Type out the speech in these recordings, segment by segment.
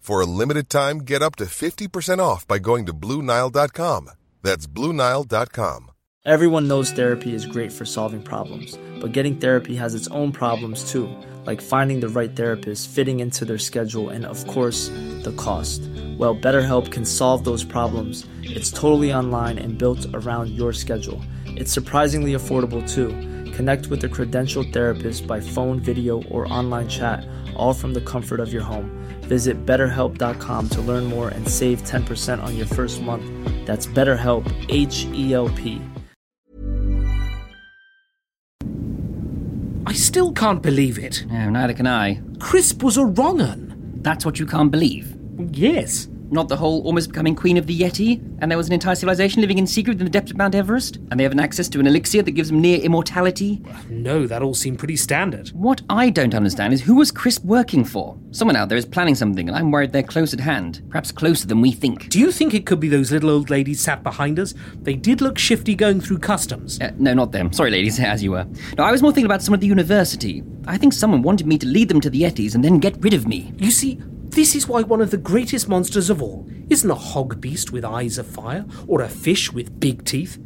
For a limited time, get up to 50% off by going to BlueNile.com. That's BlueNile.com. Everyone knows therapy is great for solving problems, but getting therapy has its own problems too, like finding the right therapist, fitting into their schedule, and of course, the cost. Well, BetterHelp can solve those problems. It's totally online and built around your schedule. It's surprisingly affordable too. Connect with a credentialed therapist by phone, video, or online chat, all from the comfort of your home. Visit betterhelp.com to learn more and save 10% on your first month. That's BetterHelp, H E L P. I still can't believe it. No, neither can I. Crisp was a wrong un. That's what you can't believe. Yes. Not the whole almost becoming queen of the Yeti, and there was an entire civilization living in secret in the depths of Mount Everest, and they have an access to an elixir that gives them near immortality. No, that all seemed pretty standard. What I don't understand is who was Crisp working for? Someone out there is planning something, and I'm worried they're close at hand. Perhaps closer than we think. Do you think it could be those little old ladies sat behind us? They did look shifty going through customs. Uh, no, not them. Sorry, ladies, as you were. No, I was more thinking about someone at the university. I think someone wanted me to lead them to the Yetis and then get rid of me. You see, this is why one of the greatest monsters of all isn't a hog beast with eyes of fire or a fish with big teeth.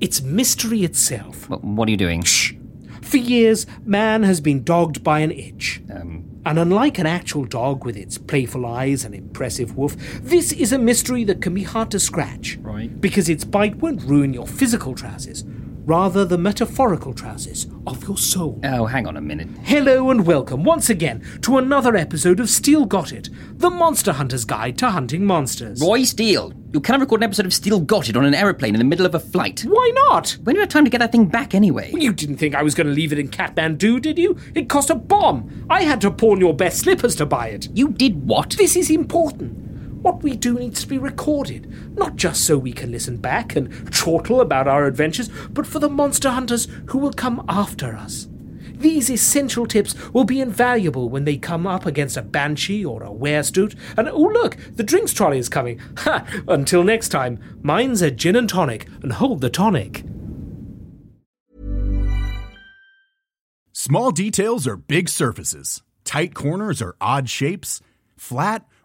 It's mystery itself. What, what are you doing? Shh. For years, man has been dogged by an itch. Um, And unlike an actual dog with its playful eyes and impressive woof, this is a mystery that can be hard to scratch. Right. Because its bite won't ruin your physical trousers, rather the metaphorical trousers of your soul. oh, hang on a minute. Hello and welcome once again to another episode of Steel Got It, the Monster Hunter's Guide to Hunting Monsters. Roy Steel, you cannot record an episode of Steel Got It on an aeroplane in the middle of a flight. Why not? When do you have time to get that thing back anyway? You didn't think I was going to leave it in Kathmandu, did you? It cost a bomb. I had to pawn your best slippers to buy it. You did what? This is important. What we do needs to be recorded, not just so we can listen back and chortle about our adventures, but for the monster hunters who will come after us. These essential tips will be invaluable when they come up against a banshee or a werestoot. And oh, look, the drinks trolley is coming. Ha! Until next time, mine's a gin and tonic, and hold the tonic. Small details are big surfaces. Tight corners are odd shapes. Flat,